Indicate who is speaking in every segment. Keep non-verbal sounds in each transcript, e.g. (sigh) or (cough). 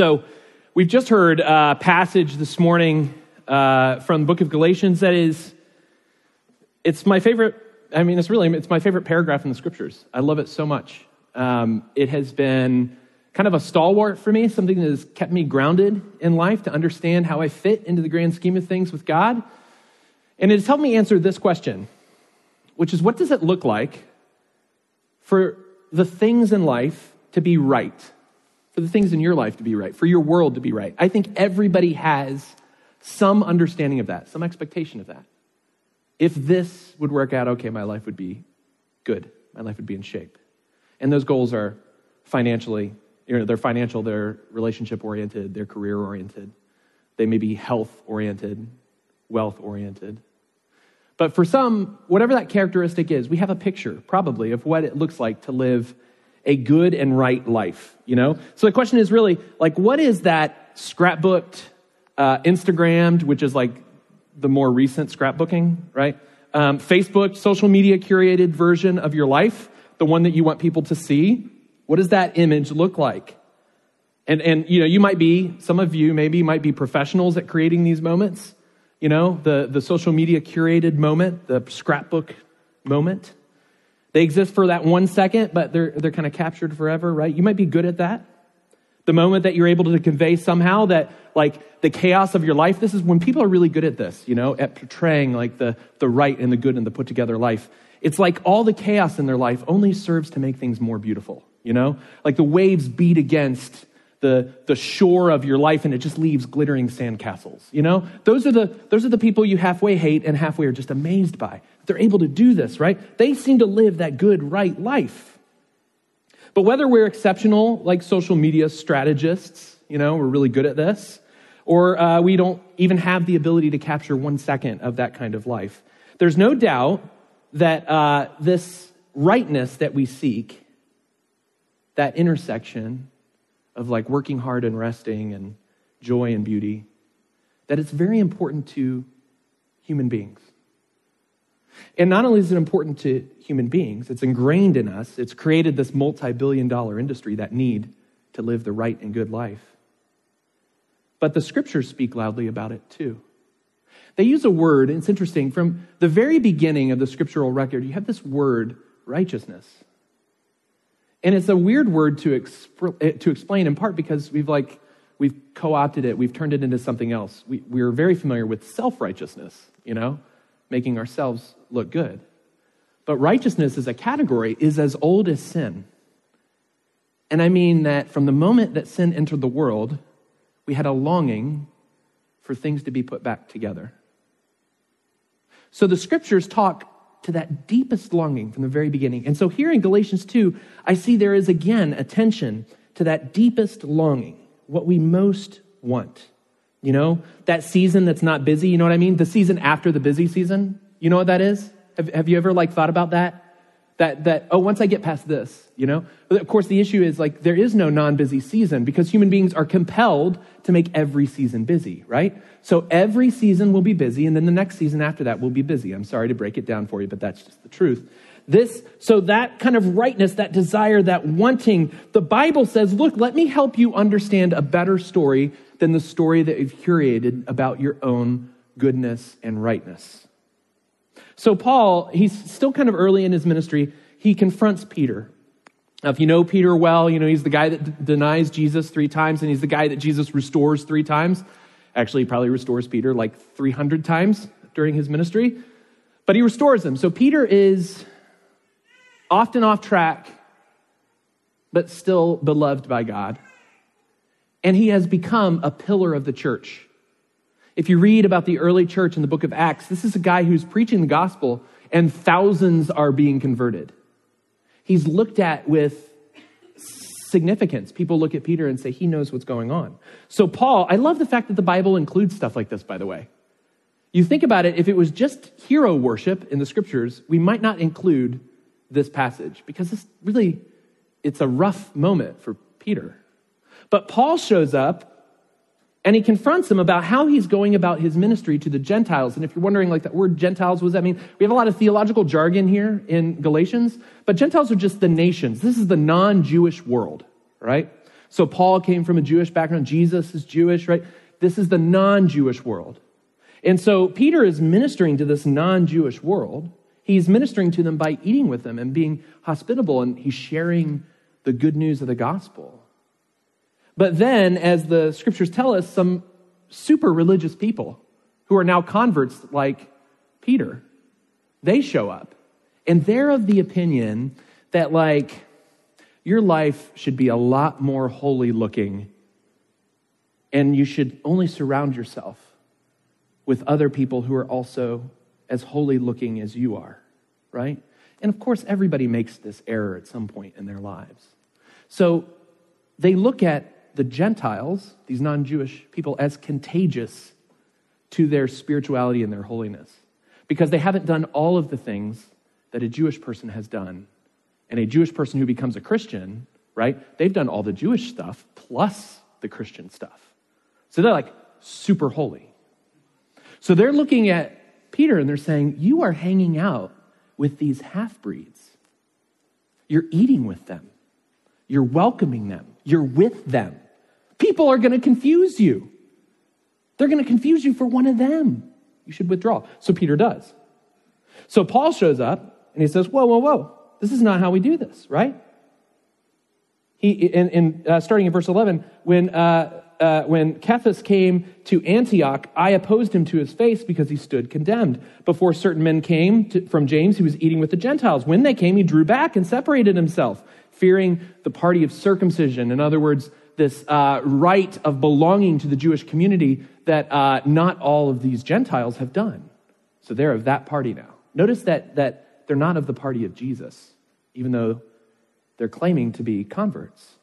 Speaker 1: So, we've just heard a passage this morning uh, from the book of Galatians that is, it's my favorite. I mean, it's really, it's my favorite paragraph in the scriptures. I love it so much. Um, it has been kind of a stalwart for me, something that has kept me grounded in life to understand how I fit into the grand scheme of things with God. And it has helped me answer this question, which is what does it look like for the things in life to be right? For the things in your life to be right, for your world to be right. I think everybody has some understanding of that, some expectation of that. If this would work out, okay, my life would be good. My life would be in shape. And those goals are financially, you know, they're financial, they're relationship oriented, they're career oriented. They may be health oriented, wealth oriented. But for some, whatever that characteristic is, we have a picture probably of what it looks like to live a good and right life, you know? So the question is really like, what is that scrapbooked, uh, Instagrammed, which is like the more recent scrapbooking, right? Um, Facebook, social media curated version of your life, the one that you want people to see. What does that image look like? And, and, you know, you might be, some of you maybe might be professionals at creating these moments, you know, the, the social media curated moment, the scrapbook moment. They exist for that one second, but they're, they're kind of captured forever, right? You might be good at that. The moment that you're able to convey somehow that, like, the chaos of your life, this is when people are really good at this, you know, at portraying, like, the, the right and the good and the put together life. It's like all the chaos in their life only serves to make things more beautiful you know? Like the waves beat against the, the shore of your life and it just leaves glittering sandcastles, you know? Those are, the, those are the people you halfway hate and halfway are just amazed by. They're able to do this, right? They seem to live that good, right life. But whether we're exceptional, like social media strategists, you know, we're really good at this, or uh, we don't even have the ability to capture one second of that kind of life, there's no doubt that uh, this rightness that we seek that intersection of like working hard and resting and joy and beauty, that it's very important to human beings. And not only is it important to human beings, it's ingrained in us. It's created this multi billion dollar industry that need to live the right and good life. But the scriptures speak loudly about it too. They use a word, and it's interesting, from the very beginning of the scriptural record, you have this word, righteousness. And it's a weird word to, exp- eh, to explain in part because we've like, we've co-opted it, we've turned it into something else. We, we're very familiar with self-righteousness, you know, making ourselves look good. But righteousness as a category is as old as sin. And I mean that from the moment that sin entered the world, we had a longing for things to be put back together. So the scriptures talk to that deepest longing from the very beginning. And so here in Galatians 2, I see there is again attention to that deepest longing, what we most want. You know, that season that's not busy, you know what I mean? The season after the busy season, you know what that is? Have, have you ever like thought about that? That, that, oh, once I get past this, you know? But of course, the issue is like there is no non busy season because human beings are compelled to make every season busy, right? So every season will be busy, and then the next season after that will be busy. I'm sorry to break it down for you, but that's just the truth. This, so that kind of rightness, that desire, that wanting, the Bible says, look, let me help you understand a better story than the story that you've curated about your own goodness and rightness. So, Paul, he's still kind of early in his ministry. He confronts Peter. Now, if you know Peter well, you know he's the guy that d- denies Jesus three times, and he's the guy that Jesus restores three times. Actually, he probably restores Peter like 300 times during his ministry, but he restores him. So, Peter is often off track, but still beloved by God. And he has become a pillar of the church. If you read about the early church in the book of Acts, this is a guy who's preaching the gospel and thousands are being converted. He's looked at with significance. People look at Peter and say, he knows what's going on. So, Paul, I love the fact that the Bible includes stuff like this, by the way. You think about it, if it was just hero worship in the scriptures, we might not include this passage because this really, it's a rough moment for Peter. But Paul shows up and he confronts him about how he's going about his ministry to the Gentiles. And if you're wondering, like that word Gentiles, what does that mean? We have a lot of theological jargon here in Galatians, but Gentiles are just the nations. This is the non Jewish world, right? So Paul came from a Jewish background. Jesus is Jewish, right? This is the non Jewish world. And so Peter is ministering to this non Jewish world. He's ministering to them by eating with them and being hospitable, and he's sharing the good news of the gospel. But then, as the scriptures tell us, some super religious people who are now converts like Peter, they show up. And they're of the opinion that, like, your life should be a lot more holy looking, and you should only surround yourself with other people who are also as holy looking as you are, right? And of course, everybody makes this error at some point in their lives. So they look at the Gentiles, these non Jewish people, as contagious to their spirituality and their holiness because they haven't done all of the things that a Jewish person has done. And a Jewish person who becomes a Christian, right, they've done all the Jewish stuff plus the Christian stuff. So they're like super holy. So they're looking at Peter and they're saying, You are hanging out with these half breeds. You're eating with them. You're welcoming them. You're with them. People are going to confuse you. They're going to confuse you for one of them. You should withdraw. So Peter does. So Paul shows up and he says, Whoa, whoa, whoa. This is not how we do this, right? He, in uh, starting in verse 11, when, uh, uh, when Cephas came to Antioch, I opposed him to his face because he stood condemned. Before certain men came to, from James, he was eating with the Gentiles. When they came, he drew back and separated himself fearing the party of circumcision. In other words, this uh, rite of belonging to the Jewish community that uh, not all of these Gentiles have done. So they're of that party now. Notice that, that they're not of the party of Jesus, even though they're claiming to be converts.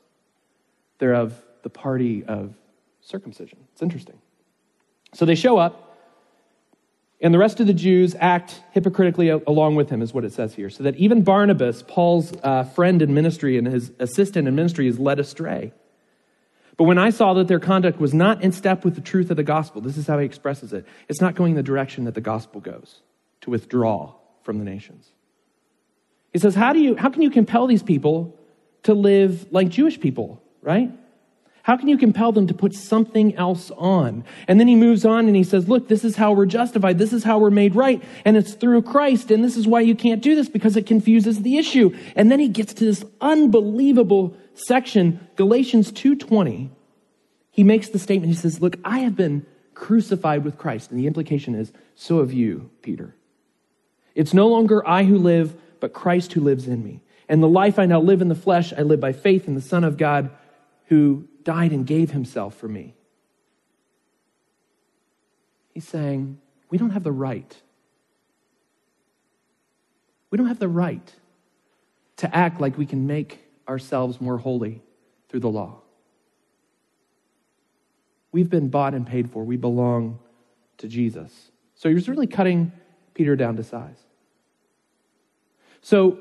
Speaker 1: They're of the party of circumcision. It's interesting. So they show up, and the rest of the Jews act hypocritically along with him, is what it says here. So that even Barnabas, Paul's uh, friend in ministry and his assistant in ministry, is led astray. But when I saw that their conduct was not in step with the truth of the gospel, this is how he expresses it it's not going the direction that the gospel goes, to withdraw from the nations. He says, How, do you, how can you compel these people to live like Jewish people, right? How can you compel them to put something else on? And then he moves on and he says, Look, this is how we're justified. This is how we're made right. And it's through Christ. And this is why you can't do this because it confuses the issue. And then he gets to this unbelievable section, Galatians 2:20. He makes the statement, he says, Look, I have been crucified with Christ. And the implication is, so have you, Peter. It's no longer I who live, but Christ who lives in me. And the life I now live in the flesh, I live by faith in the Son of God who died and gave himself for me. He's saying, we don't have the right. We don't have the right to act like we can make ourselves more holy through the law. We've been bought and paid for. We belong to Jesus. So he's really cutting Peter down to size. So,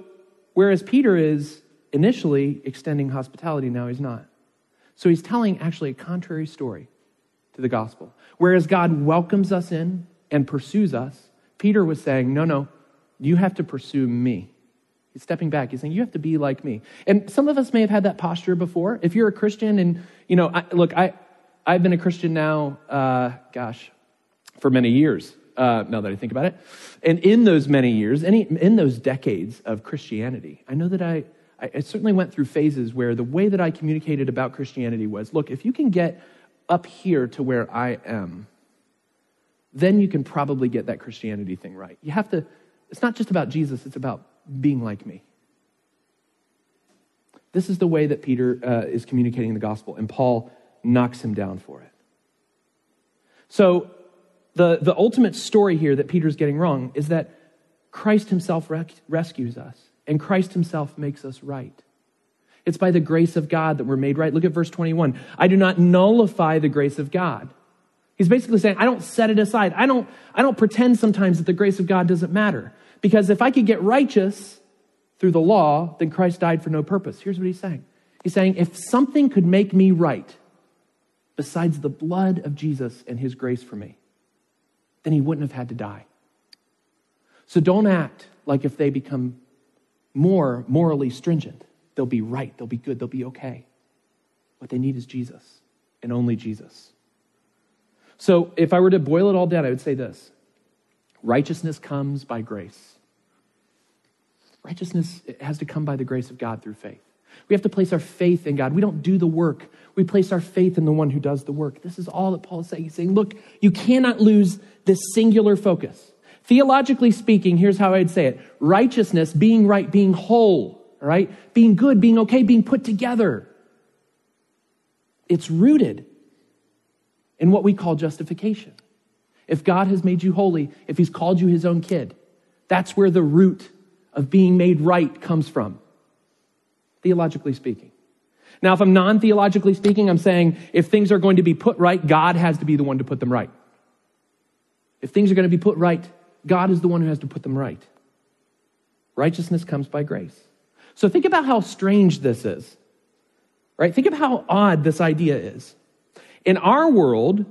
Speaker 1: whereas Peter is initially extending hospitality, now he's not. So he's telling actually a contrary story to the gospel. Whereas God welcomes us in and pursues us, Peter was saying, No, no, you have to pursue me. He's stepping back. He's saying, You have to be like me. And some of us may have had that posture before. If you're a Christian and, you know, I, look, I, I've been a Christian now, uh, gosh, for many years, uh, now that I think about it. And in those many years, any, in those decades of Christianity, I know that I, I, I certainly went through phases where the way that I communicated about Christianity was look, if you can get up here to where I am, then you can probably get that Christianity thing right. You have to, it's not just about Jesus, it's about being like me. This is the way that Peter uh, is communicating the gospel, and Paul knocks him down for it. So, the, the ultimate story here that Peter's getting wrong is that Christ himself rec- rescues us and Christ himself makes us right. It's by the grace of God that we're made right. Look at verse 21. I do not nullify the grace of God. He's basically saying, I don't set it aside. I don't, I don't pretend sometimes that the grace of God doesn't matter. Because if I could get righteous through the law, then Christ died for no purpose. Here's what he's saying. He's saying, if something could make me right besides the blood of Jesus and his grace for me, then he wouldn't have had to die. So don't act like if they become more morally stringent. They'll be right, they'll be good, they'll be okay. What they need is Jesus and only Jesus. So if I were to boil it all down, I would say this righteousness comes by grace. Righteousness has to come by the grace of God through faith. We have to place our faith in God. We don't do the work. We place our faith in the one who does the work. This is all that Paul is saying. He's saying, look, you cannot lose this singular focus. Theologically speaking, here's how I'd say it righteousness, being right, being whole, right? Being good, being okay, being put together. It's rooted in what we call justification. If God has made you holy, if He's called you His own kid, that's where the root of being made right comes from, theologically speaking. Now, if I'm non theologically speaking, I'm saying if things are going to be put right, God has to be the one to put them right. If things are going to be put right, God is the one who has to put them right. Righteousness comes by grace. So think about how strange this is, right? Think of how odd this idea is. In our world,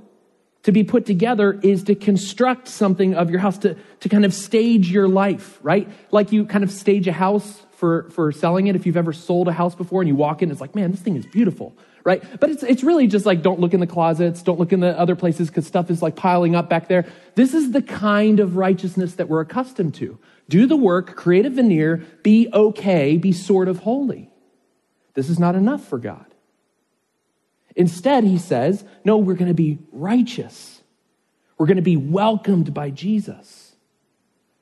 Speaker 1: to be put together is to construct something of your house, to, to kind of stage your life, right? Like you kind of stage a house for, for selling it. If you've ever sold a house before and you walk in, it's like, man, this thing is beautiful, right? But it's, it's really just like, don't look in the closets, don't look in the other places because stuff is like piling up back there. This is the kind of righteousness that we're accustomed to. Do the work, create a veneer, be okay, be sort of holy. This is not enough for God. Instead, he says, no, we're going to be righteous. We're going to be welcomed by Jesus.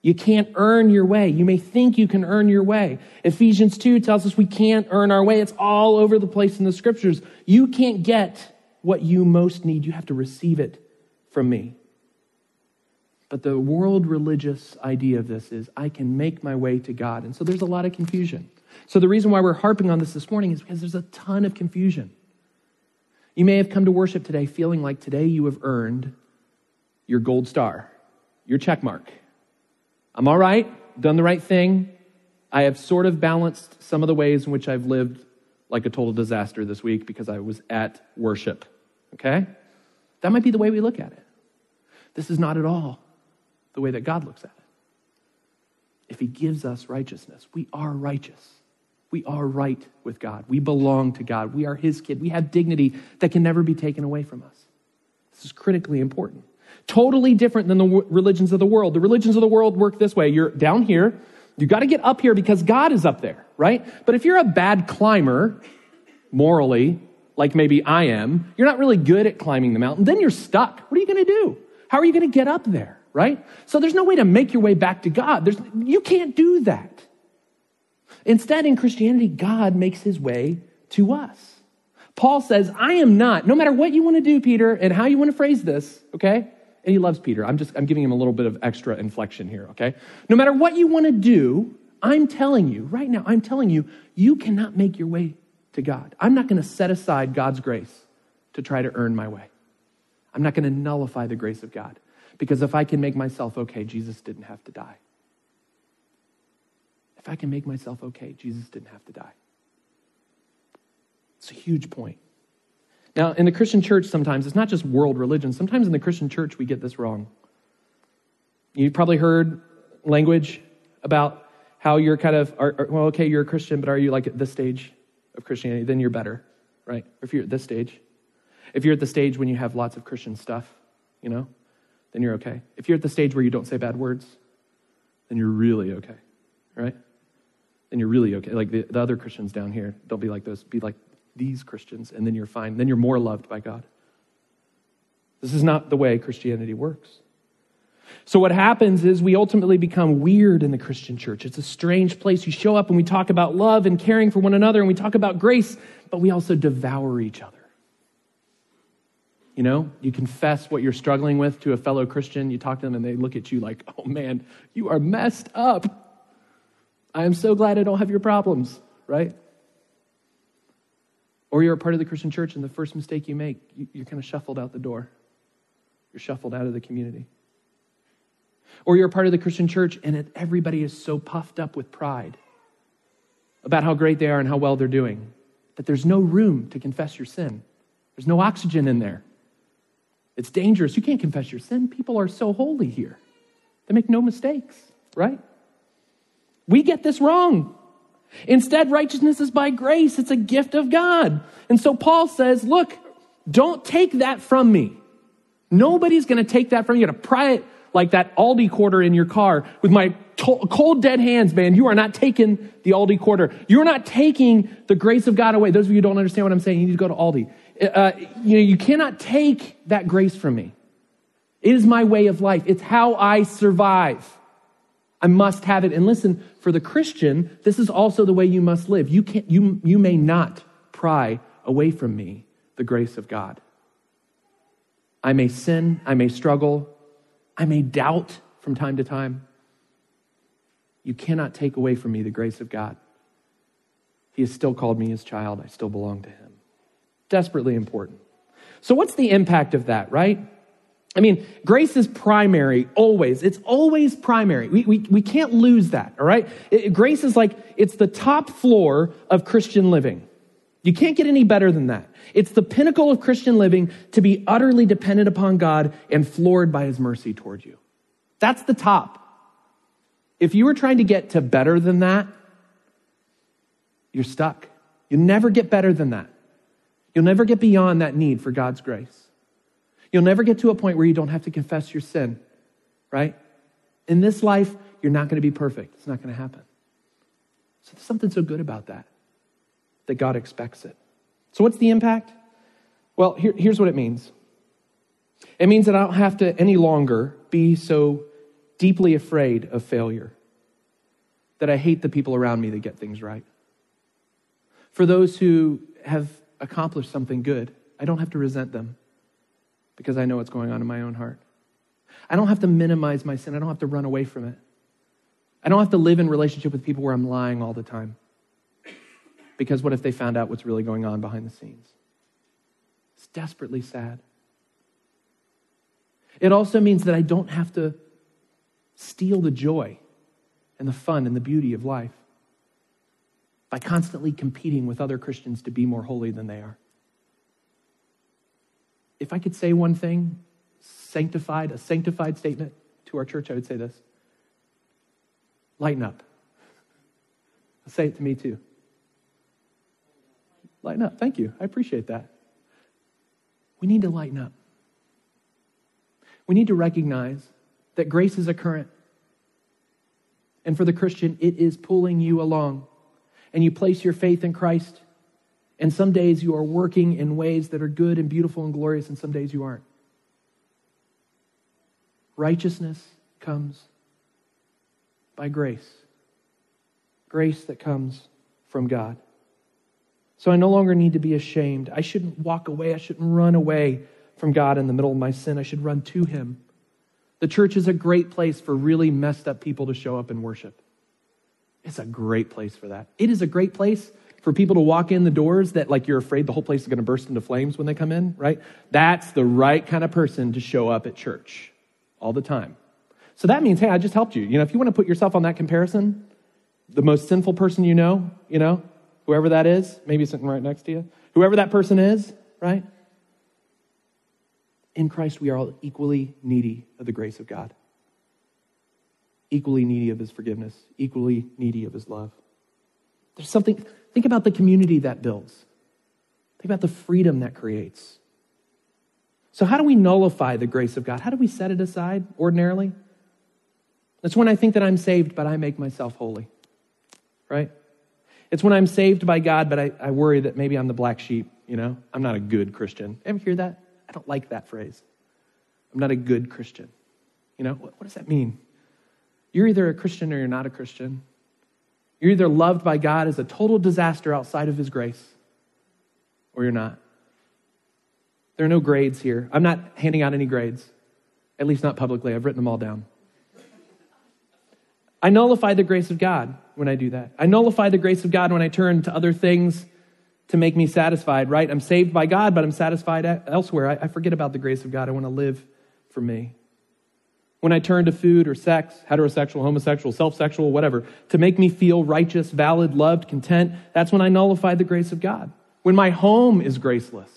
Speaker 1: You can't earn your way. You may think you can earn your way. Ephesians 2 tells us we can't earn our way. It's all over the place in the scriptures. You can't get what you most need. You have to receive it from me. But the world religious idea of this is I can make my way to God. And so there's a lot of confusion. So the reason why we're harping on this this morning is because there's a ton of confusion. You may have come to worship today feeling like today you have earned your gold star, your check mark. I'm all right, done the right thing. I have sort of balanced some of the ways in which I've lived like a total disaster this week because I was at worship. Okay? That might be the way we look at it. This is not at all the way that God looks at it. If He gives us righteousness, we are righteous. We are right with God. We belong to God. We are His kid. We have dignity that can never be taken away from us. This is critically important. Totally different than the religions of the world. The religions of the world work this way you're down here, you got to get up here because God is up there, right? But if you're a bad climber, morally, like maybe I am, you're not really good at climbing the mountain, then you're stuck. What are you going to do? How are you going to get up there, right? So there's no way to make your way back to God. There's, you can't do that. Instead, in Christianity, God makes his way to us. Paul says, I am not, no matter what you want to do, Peter, and how you want to phrase this, okay? And he loves Peter. I'm just, I'm giving him a little bit of extra inflection here, okay? No matter what you want to do, I'm telling you, right now, I'm telling you, you cannot make your way to God. I'm not going to set aside God's grace to try to earn my way. I'm not going to nullify the grace of God. Because if I can make myself okay, Jesus didn't have to die. If I can make myself okay, Jesus didn't have to die. It's a huge point. Now, in the Christian church, sometimes it's not just world religion. Sometimes in the Christian church, we get this wrong. You've probably heard language about how you're kind of, are, are, well, okay, you're a Christian, but are you like at this stage of Christianity? Then you're better, right? If you're at this stage. If you're at the stage when you have lots of Christian stuff, you know, then you're okay. If you're at the stage where you don't say bad words, then you're really okay, right? then you're really okay. Like the, the other Christians down here, don't be like those, be like these Christians, and then you're fine. Then you're more loved by God. This is not the way Christianity works. So, what happens is we ultimately become weird in the Christian church. It's a strange place. You show up and we talk about love and caring for one another, and we talk about grace, but we also devour each other. You know, you confess what you're struggling with to a fellow Christian, you talk to them, and they look at you like, oh man, you are messed up. I am so glad I don't have your problems, right? Or you're a part of the Christian church, and the first mistake you make, you're kind of shuffled out the door. You're shuffled out of the community. Or you're a part of the Christian church, and everybody is so puffed up with pride about how great they are and how well they're doing that there's no room to confess your sin. There's no oxygen in there. It's dangerous. You can't confess your sin. People are so holy here. They make no mistakes, right? We get this wrong. Instead, righteousness is by grace. It's a gift of God. And so Paul says, look, don't take that from me. Nobody's going to take that from you. You're going to pry it like that Aldi quarter in your car with my to- cold, dead hands, man. You are not taking the Aldi quarter. You're not taking the grace of God away. Those of you who don't understand what I'm saying, you need to go to Aldi. Uh, you know, you cannot take that grace from me. It is my way of life. It's how I survive. I must have it. And listen, for the Christian, this is also the way you must live. You, can't, you, you may not pry away from me the grace of God. I may sin, I may struggle, I may doubt from time to time. You cannot take away from me the grace of God. He has still called me his child. I still belong to him. Desperately important. So, what's the impact of that, right? I mean, grace is primary always. It's always primary. We, we, we can't lose that, all right? It, grace is like, it's the top floor of Christian living. You can't get any better than that. It's the pinnacle of Christian living to be utterly dependent upon God and floored by his mercy toward you. That's the top. If you were trying to get to better than that, you're stuck. You'll never get better than that. You'll never get beyond that need for God's grace. You'll never get to a point where you don't have to confess your sin, right? In this life, you're not going to be perfect. It's not going to happen. So there's something so good about that, that God expects it. So, what's the impact? Well, here, here's what it means it means that I don't have to any longer be so deeply afraid of failure that I hate the people around me that get things right. For those who have accomplished something good, I don't have to resent them because I know what's going on in my own heart. I don't have to minimize my sin. I don't have to run away from it. I don't have to live in relationship with people where I'm lying all the time. Because what if they found out what's really going on behind the scenes? It's desperately sad. It also means that I don't have to steal the joy and the fun and the beauty of life by constantly competing with other Christians to be more holy than they are. If I could say one thing, sanctified, a sanctified statement to our church, I would say this lighten up. Say it to me too. Lighten up. Thank you. I appreciate that. We need to lighten up. We need to recognize that grace is a current. And for the Christian, it is pulling you along. And you place your faith in Christ. And some days you are working in ways that are good and beautiful and glorious, and some days you aren't. Righteousness comes by grace, grace that comes from God. So I no longer need to be ashamed. I shouldn't walk away. I shouldn't run away from God in the middle of my sin. I should run to Him. The church is a great place for really messed up people to show up and worship. It's a great place for that. It is a great place for people to walk in the doors that, like, you're afraid the whole place is going to burst into flames when they come in, right? That's the right kind of person to show up at church all the time. So that means, hey, I just helped you. You know, if you want to put yourself on that comparison, the most sinful person you know, you know, whoever that is, maybe sitting right next to you, whoever that person is, right? In Christ, we are all equally needy of the grace of God, equally needy of his forgiveness, equally needy of his love. There's something, think about the community that builds, think about the freedom that creates. So, how do we nullify the grace of God? How do we set it aside ordinarily? That's when I think that I'm saved, but I make myself holy, right? It's when I'm saved by God, but I, I worry that maybe I'm the black sheep, you know? I'm not a good Christian. Ever hear that? I don't like that phrase. I'm not a good Christian. You know, what, what does that mean? You're either a Christian or you're not a Christian. You're either loved by God as a total disaster outside of His grace, or you're not. There are no grades here. I'm not handing out any grades, at least not publicly. I've written them all down. I nullify the grace of God when I do that. I nullify the grace of God when I turn to other things to make me satisfied, right? I'm saved by God, but I'm satisfied elsewhere. I, forget about the grace of God. I want to live for me. When I turn to food or sex, heterosexual, homosexual, self sexual, whatever, to make me feel righteous, valid, loved, content, that's when I nullify the grace of God. When my home is graceless,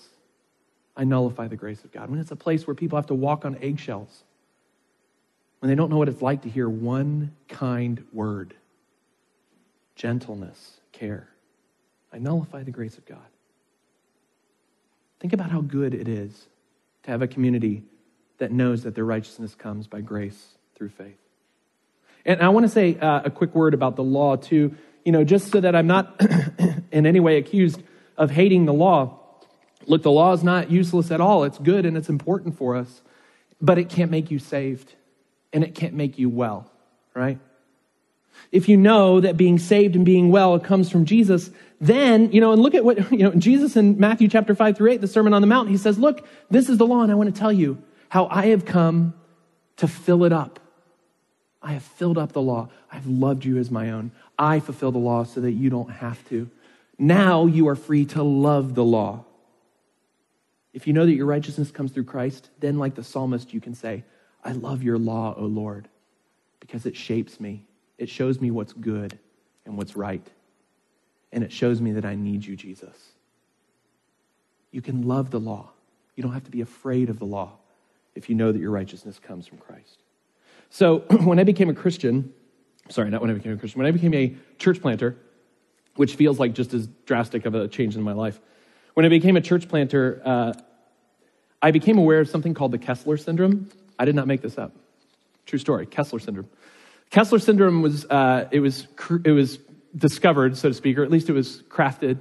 Speaker 1: I nullify the grace of God. When it's a place where people have to walk on eggshells, when they don't know what it's like to hear one kind word. gentleness, care. I nullify the grace of God. Think about how good it is to have a community that knows that their righteousness comes by grace through faith. And I want to say uh, a quick word about the law, too, you know, just so that I'm not (clears throat) in any way accused of hating the law. Look, the law is not useless at all. It's good and it's important for us, but it can't make you saved and it can't make you well, right? If you know that being saved and being well comes from Jesus, then, you know, and look at what, (laughs) you know, Jesus in Matthew chapter 5 through 8, the Sermon on the Mount, he says, Look, this is the law, and I want to tell you how I have come to fill it up. I have filled up the law. I've loved you as my own. I fulfill the law so that you don't have to. Now you are free to love the law. If you know that your righteousness comes through Christ, then, like the psalmist, you can say, I love your law, O Lord, because it shapes me. It shows me what's good and what's right. And it shows me that I need you, Jesus. You can love the law. You don't have to be afraid of the law if you know that your righteousness comes from Christ. So (clears throat) when I became a Christian, sorry, not when I became a Christian, when I became a church planter, which feels like just as drastic of a change in my life, when I became a church planter, uh, I became aware of something called the Kessler syndrome. I did not make this up. True story. Kessler syndrome. Kessler syndrome was uh, it was it was discovered, so to speak, or at least it was crafted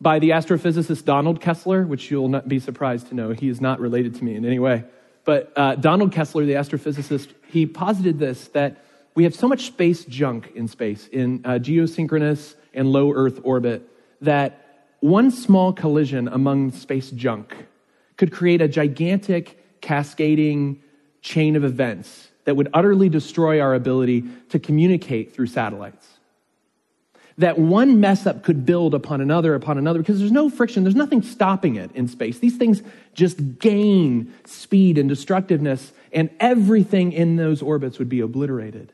Speaker 1: by the astrophysicist Donald Kessler, which you'll not be surprised to know he is not related to me in any way. But uh, Donald Kessler, the astrophysicist, he posited this that we have so much space junk in space, in uh, geosynchronous and low Earth orbit, that one small collision among space junk could create a gigantic cascading chain of events that would utterly destroy our ability to communicate through satellites that one mess up could build upon another upon another because there's no friction, there's nothing stopping it in space. These things just gain speed and destructiveness, and everything in those orbits would be obliterated.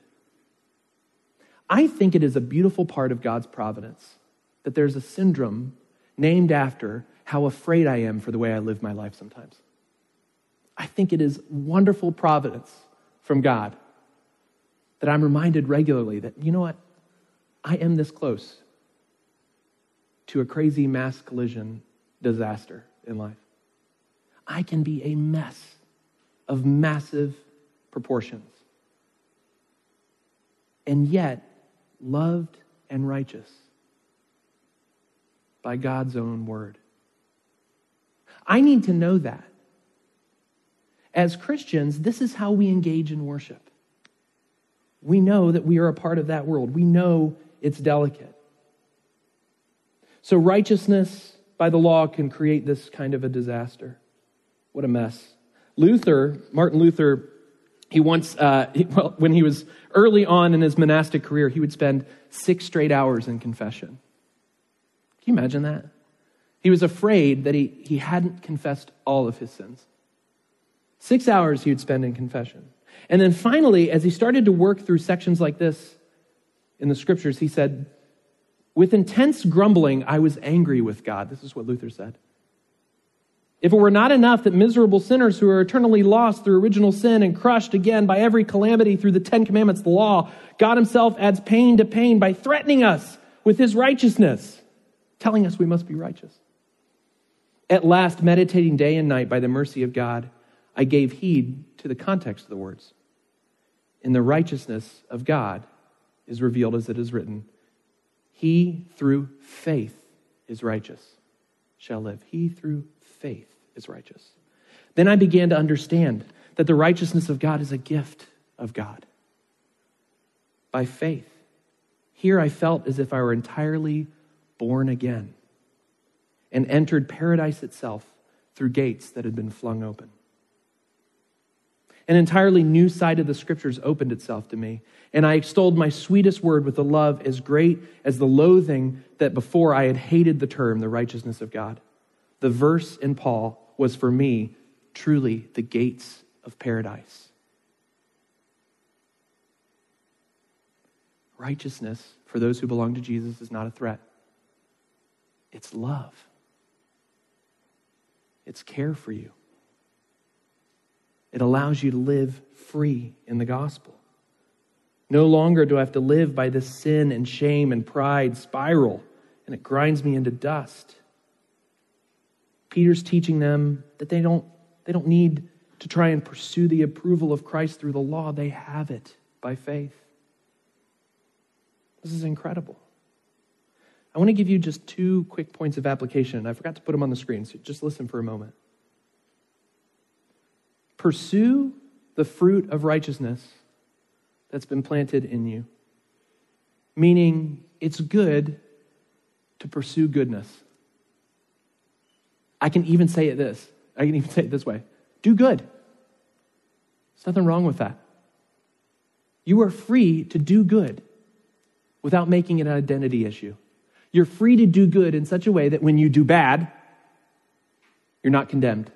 Speaker 1: I think it is a beautiful part of God's providence that there's a syndrome named after how afraid I am for the way I live my life sometimes. I think it is wonderful providence from God that I'm reminded regularly that, you know what? I am this close to a crazy mass collision disaster in life. I can be a mess of massive proportions. And yet, loved and righteous by God's own word. I need to know that. As Christians, this is how we engage in worship. We know that we are a part of that world. We know it's delicate. So, righteousness by the law can create this kind of a disaster. What a mess. Luther, Martin Luther, he once, uh, he, well, when he was early on in his monastic career, he would spend six straight hours in confession. Can you imagine that? He was afraid that he, he hadn't confessed all of his sins. Six hours he would spend in confession. And then finally, as he started to work through sections like this, in the scriptures, he said, With intense grumbling, I was angry with God. This is what Luther said. If it were not enough that miserable sinners who are eternally lost through original sin and crushed again by every calamity through the Ten Commandments, the law, God Himself adds pain to pain by threatening us with His righteousness, telling us we must be righteous. At last, meditating day and night by the mercy of God, I gave heed to the context of the words. In the righteousness of God, is revealed as it is written He through faith is righteous, shall live. He through faith is righteous. Then I began to understand that the righteousness of God is a gift of God by faith. Here I felt as if I were entirely born again and entered paradise itself through gates that had been flung open. An entirely new side of the scriptures opened itself to me, and I extolled my sweetest word with a love as great as the loathing that before I had hated the term, the righteousness of God. The verse in Paul was for me truly the gates of paradise. Righteousness for those who belong to Jesus is not a threat, it's love, it's care for you. It allows you to live free in the gospel. No longer do I have to live by this sin and shame and pride spiral, and it grinds me into dust. Peter's teaching them that they don't, they don't need to try and pursue the approval of Christ through the law, they have it by faith. This is incredible. I want to give you just two quick points of application. I forgot to put them on the screen, so just listen for a moment. Pursue the fruit of righteousness that's been planted in you, meaning it's good to pursue goodness. I can even say it this. I can even say it this way. Do good. There's nothing wrong with that. You are free to do good without making it an identity issue. You're free to do good in such a way that when you do bad, you're not condemned.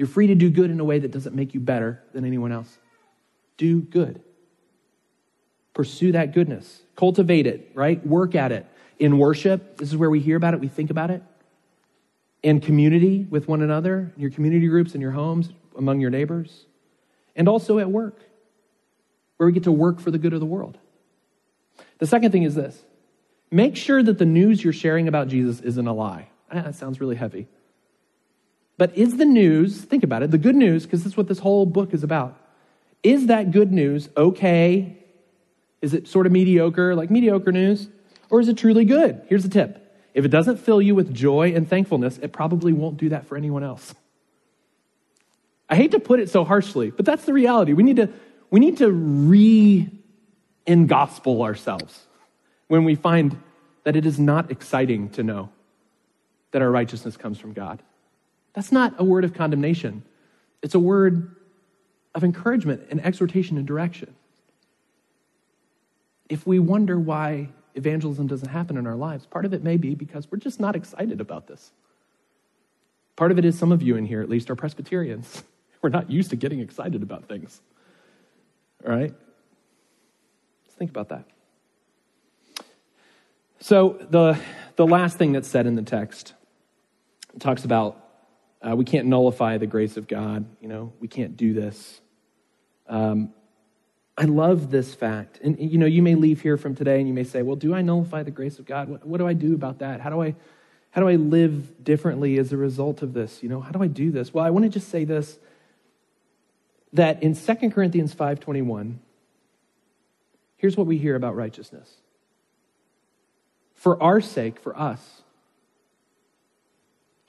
Speaker 1: You're free to do good in a way that doesn't make you better than anyone else. Do good. Pursue that goodness. Cultivate it, right? Work at it. In worship, this is where we hear about it, we think about it. In community with one another, in your community groups, in your homes, among your neighbors. And also at work, where we get to work for the good of the world. The second thing is this make sure that the news you're sharing about Jesus isn't a lie. Ah, that sounds really heavy. But is the news, think about it, the good news, because that's what this whole book is about, is that good news okay? Is it sort of mediocre, like mediocre news? Or is it truly good? Here's the tip if it doesn't fill you with joy and thankfulness, it probably won't do that for anyone else. I hate to put it so harshly, but that's the reality. We need to, we need to re in gospel ourselves when we find that it is not exciting to know that our righteousness comes from God. That's not a word of condemnation, it's a word of encouragement and exhortation and direction. If we wonder why evangelism doesn't happen in our lives, part of it may be because we're just not excited about this. Part of it is some of you in here, at least, are Presbyterians. (laughs) We're not used to getting excited about things. All right? Let's think about that. So, the, the last thing that's said in the text talks about uh, we can't nullify the grace of God. You know, we can't do this. Um, I love this fact. And, you know, you may leave here from today and you may say, well, do I nullify the grace of God? What, what do I do about that? How do I, how do I live differently as a result of this? You know, how do I do this? Well, I want to just say this that in 2 Corinthians 5:21 here's what we hear about righteousness. For our sake, for us,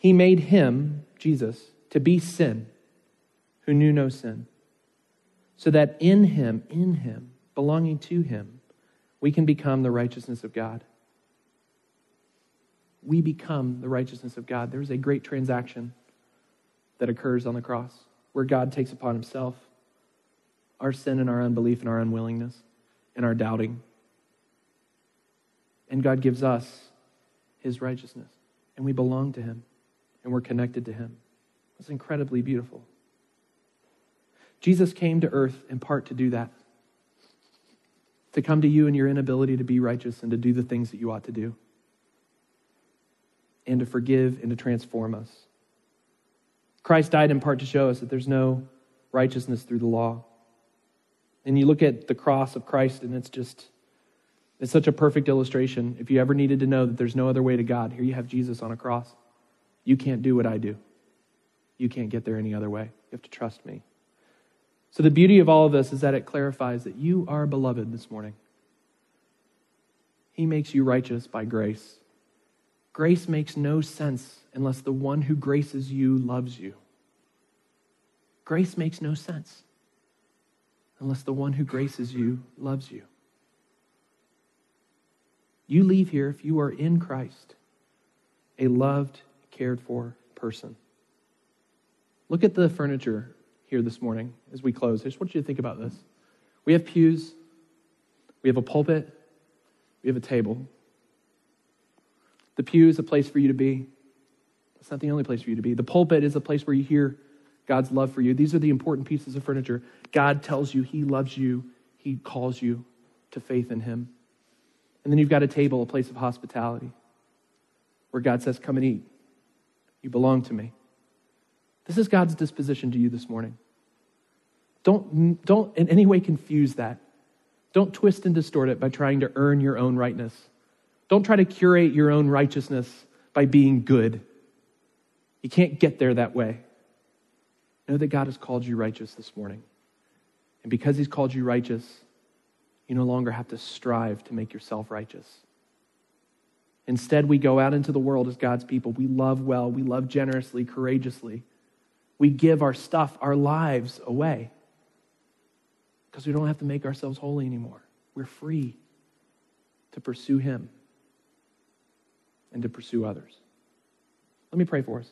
Speaker 1: he made him, Jesus, to be sin who knew no sin, so that in him, in him, belonging to him, we can become the righteousness of God. We become the righteousness of God. There's a great transaction that occurs on the cross where God takes upon himself our sin and our unbelief and our unwillingness and our doubting. And God gives us his righteousness, and we belong to him, and we're connected to him. It's incredibly beautiful. Jesus came to earth in part to do that. To come to you in your inability to be righteous and to do the things that you ought to do. And to forgive and to transform us. Christ died in part to show us that there's no righteousness through the law. And you look at the cross of Christ, and it's just, it's such a perfect illustration. If you ever needed to know that there's no other way to God, here you have Jesus on a cross. You can't do what I do. You can't get there any other way. You have to trust me. So, the beauty of all of this is that it clarifies that you are beloved this morning. He makes you righteous by grace. Grace makes no sense unless the one who graces you loves you. Grace makes no sense unless the one who graces you loves you. You leave here, if you are in Christ, a loved, cared for person. Look at the furniture here this morning as we close. I just want you to think about this. We have pews, we have a pulpit, we have a table. The pew is a place for you to be. It's not the only place for you to be. The pulpit is a place where you hear God's love for you. These are the important pieces of furniture. God tells you He loves you, He calls you to faith in Him. And then you've got a table, a place of hospitality, where God says, Come and eat. You belong to me. This is God's disposition to you this morning. Don't, don't in any way confuse that. Don't twist and distort it by trying to earn your own rightness. Don't try to curate your own righteousness by being good. You can't get there that way. Know that God has called you righteous this morning. And because He's called you righteous, you no longer have to strive to make yourself righteous. Instead, we go out into the world as God's people. We love well, we love generously, courageously. We give our stuff, our lives away because we don't have to make ourselves holy anymore. We're free to pursue Him and to pursue others. Let me pray for us.